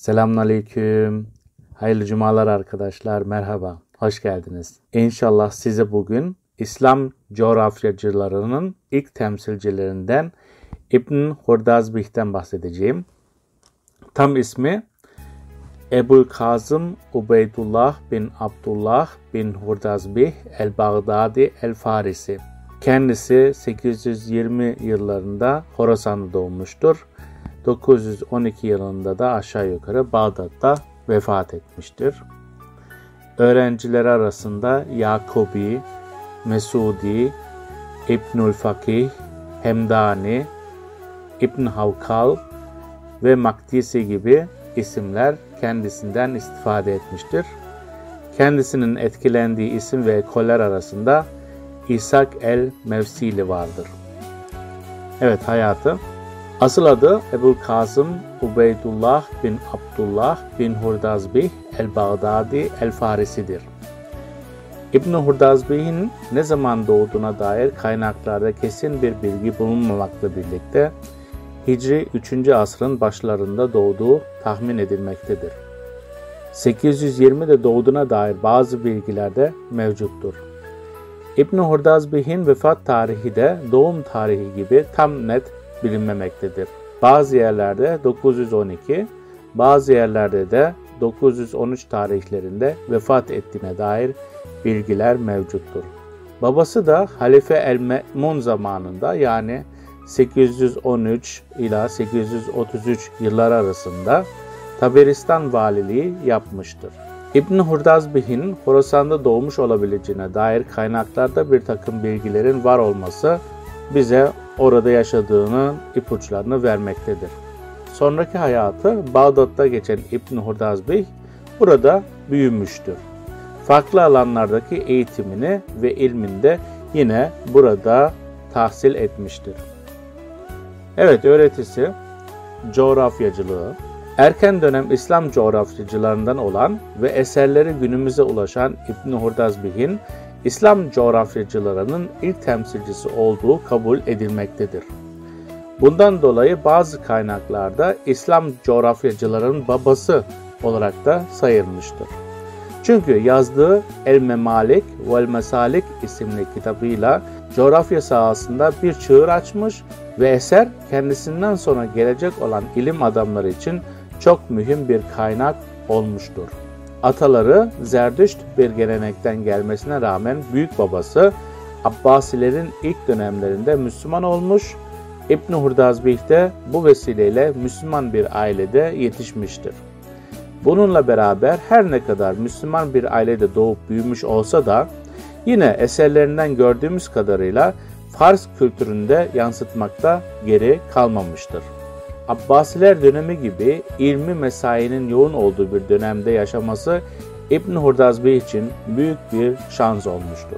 Selamünaleyküm. Hayırlı cumalar arkadaşlar. Merhaba. Hoş geldiniz. İnşallah size bugün İslam coğrafyacılarının ilk temsilcilerinden İbn Hurdazbih'ten bahsedeceğim. Tam ismi Ebul Kazım Ubeydullah bin Abdullah bin Hurdazbih el-Bağdadi el-Farisi. Kendisi 820 yıllarında Horasan'da doğmuştur. 912 yılında da aşağı yukarı Bağdat'ta vefat etmiştir. Öğrencileri arasında Yakubi, Mesudi, İbnül Fakih, Hemdani, İbn Havkal ve Maktisi gibi isimler kendisinden istifade etmiştir. Kendisinin etkilendiği isim ve ekoller arasında İshak el-Mevsili vardır. Evet hayatı. Asıl adı Ebu Kasım Ubeydullah bin Abdullah bin Hurdazbih el-Bağdadi el-Farisidir. İbn Hurdazbih'in ne zaman doğduğuna dair kaynaklarda kesin bir bilgi bulunmamakla birlikte Hicri 3. asrın başlarında doğduğu tahmin edilmektedir. 820'de doğduğuna dair bazı bilgiler de mevcuttur. İbn Hurdazbih'in vefat tarihi de doğum tarihi gibi tam net bilinmemektedir. Bazı yerlerde 912, bazı yerlerde de 913 tarihlerinde vefat ettiğine dair bilgiler mevcuttur. Babası da Halife el-Me'mun zamanında yani 813 ila 833 yıllar arasında Taberistan valiliği yapmıştır. İbn Hurdazbih'in Horasan'da doğmuş olabileceğine dair kaynaklarda bir takım bilgilerin var olması bize orada yaşadığının ipuçlarını vermektedir. Sonraki hayatı Bağdat'ta geçen İbn Hurdazbih burada büyümüştür. Farklı alanlardaki eğitimini ve ilminde yine burada tahsil etmiştir. Evet öğretisi coğrafyacılığı, erken dönem İslam coğrafyacılarından olan ve eserleri günümüze ulaşan İbn Hurdazbih'in İslam coğrafyacılarının ilk temsilcisi olduğu kabul edilmektedir. Bundan dolayı bazı kaynaklarda İslam coğrafyacıların babası olarak da sayılmıştır. Çünkü yazdığı El Memalik vel Mesalik isimli kitabıyla coğrafya sahasında bir çığır açmış ve eser kendisinden sonra gelecek olan ilim adamları için çok mühim bir kaynak olmuştur. Ataları Zerdüşt bir gelenekten gelmesine rağmen büyük babası Abbasilerin ilk dönemlerinde Müslüman olmuş, İbn Hurdazbih de bu vesileyle Müslüman bir ailede yetişmiştir. Bununla beraber her ne kadar Müslüman bir ailede doğup büyümüş olsa da yine eserlerinden gördüğümüz kadarıyla Fars kültüründe yansıtmakta geri kalmamıştır. Abbasiler dönemi gibi ilmi mesainin yoğun olduğu bir dönemde yaşaması İbn Hurdazbi için büyük bir şans olmuştur.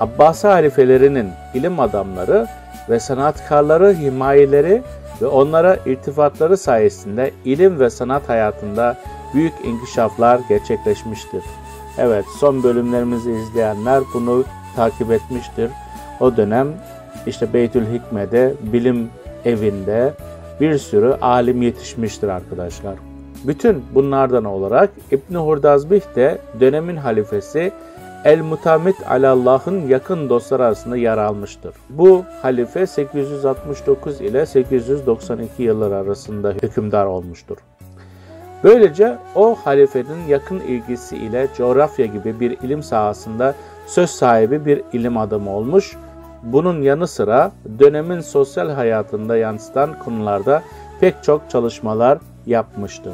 Abbasi halifelerinin ilim adamları ve sanatkarları himayeleri ve onlara irtifatları sayesinde ilim ve sanat hayatında büyük inkişaflar gerçekleşmiştir. Evet son bölümlerimizi izleyenler bunu takip etmiştir. O dönem işte Beytül Hikme'de, bilim evinde bir sürü alim yetişmiştir arkadaşlar. Bütün bunlardan olarak İbn Hurdazbih de dönemin halifesi El-Mutamit Alallah'ın yakın dostlar arasında yer almıştır. Bu halife 869 ile 892 yıllar arasında hükümdar olmuştur. Böylece o halifenin yakın ilgisi ile coğrafya gibi bir ilim sahasında söz sahibi bir ilim adamı olmuş bunun yanı sıra dönemin sosyal hayatında yansıtan konularda pek çok çalışmalar yapmıştır.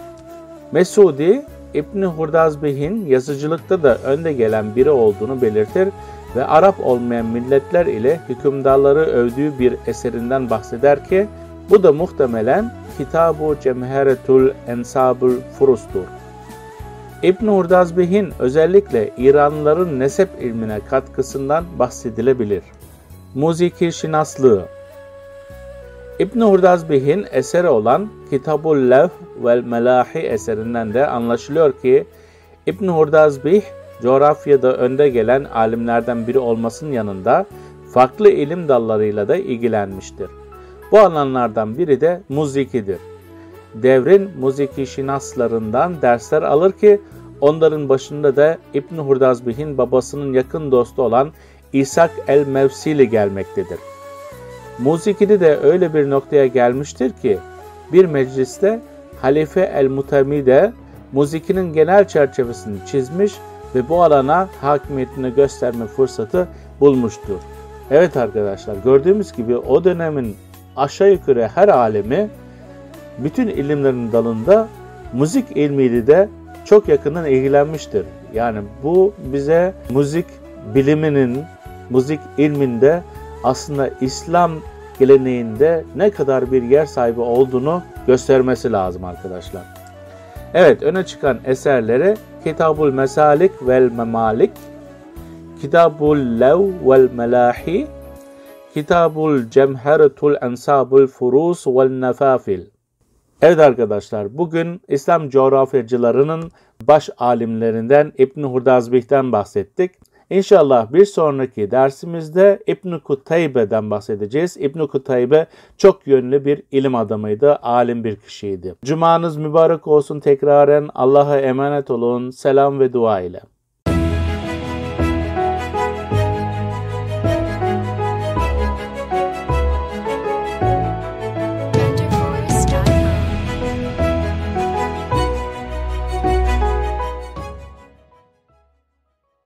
Mesudi, İbni Hurdazbih'in yazıcılıkta da önde gelen biri olduğunu belirtir ve Arap olmayan milletler ile hükümdarları övdüğü bir eserinden bahseder ki, bu da muhtemelen Kitab-ı Cemheretul Ensabul Furus'tur. İbn Hurdazbih'in özellikle İranlıların nesep ilmine katkısından bahsedilebilir. Muziki şinaslığı İbn Hurdazbih'in eseri olan Kitabul Levh vel Melahi eserinden de anlaşılıyor ki İbn Hurdazbih coğrafyada önde gelen alimlerden biri olmasının yanında farklı ilim dallarıyla da ilgilenmiştir. Bu alanlardan biri de muzikidir. devrin müzik şinaslarından dersler alır ki onların başında da İbn Hurdazbih'in babasının yakın dostu olan İshak el-Mevsili gelmektedir. Musikide de öyle bir noktaya gelmiştir ki bir mecliste Halife el-Mutamide müzikinin genel çerçevesini çizmiş ve bu alana hakimiyetini gösterme fırsatı bulmuştur. Evet arkadaşlar gördüğümüz gibi o dönemin aşağı yukarı her alemi bütün ilimlerin dalında müzik ilmiyle de çok yakından ilgilenmiştir. Yani bu bize müzik biliminin, müzik ilminde aslında İslam geleneğinde ne kadar bir yer sahibi olduğunu göstermesi lazım arkadaşlar. Evet öne çıkan eserleri Kitabul Mesalik vel Memalik, Kitabul Lev vel Melahi, Kitabul Cemheretul Ensabul Furus vel Nefafil. Evet arkadaşlar bugün İslam coğrafyacılarının baş alimlerinden İbn Hurdazbih'ten bahsettik. İnşallah bir sonraki dersimizde İbn Kutaybe'den bahsedeceğiz. İbn Kutaybe çok yönlü bir ilim adamıydı, alim bir kişiydi. Cumanız mübarek olsun tekraren Allah'a emanet olun. Selam ve dua ile.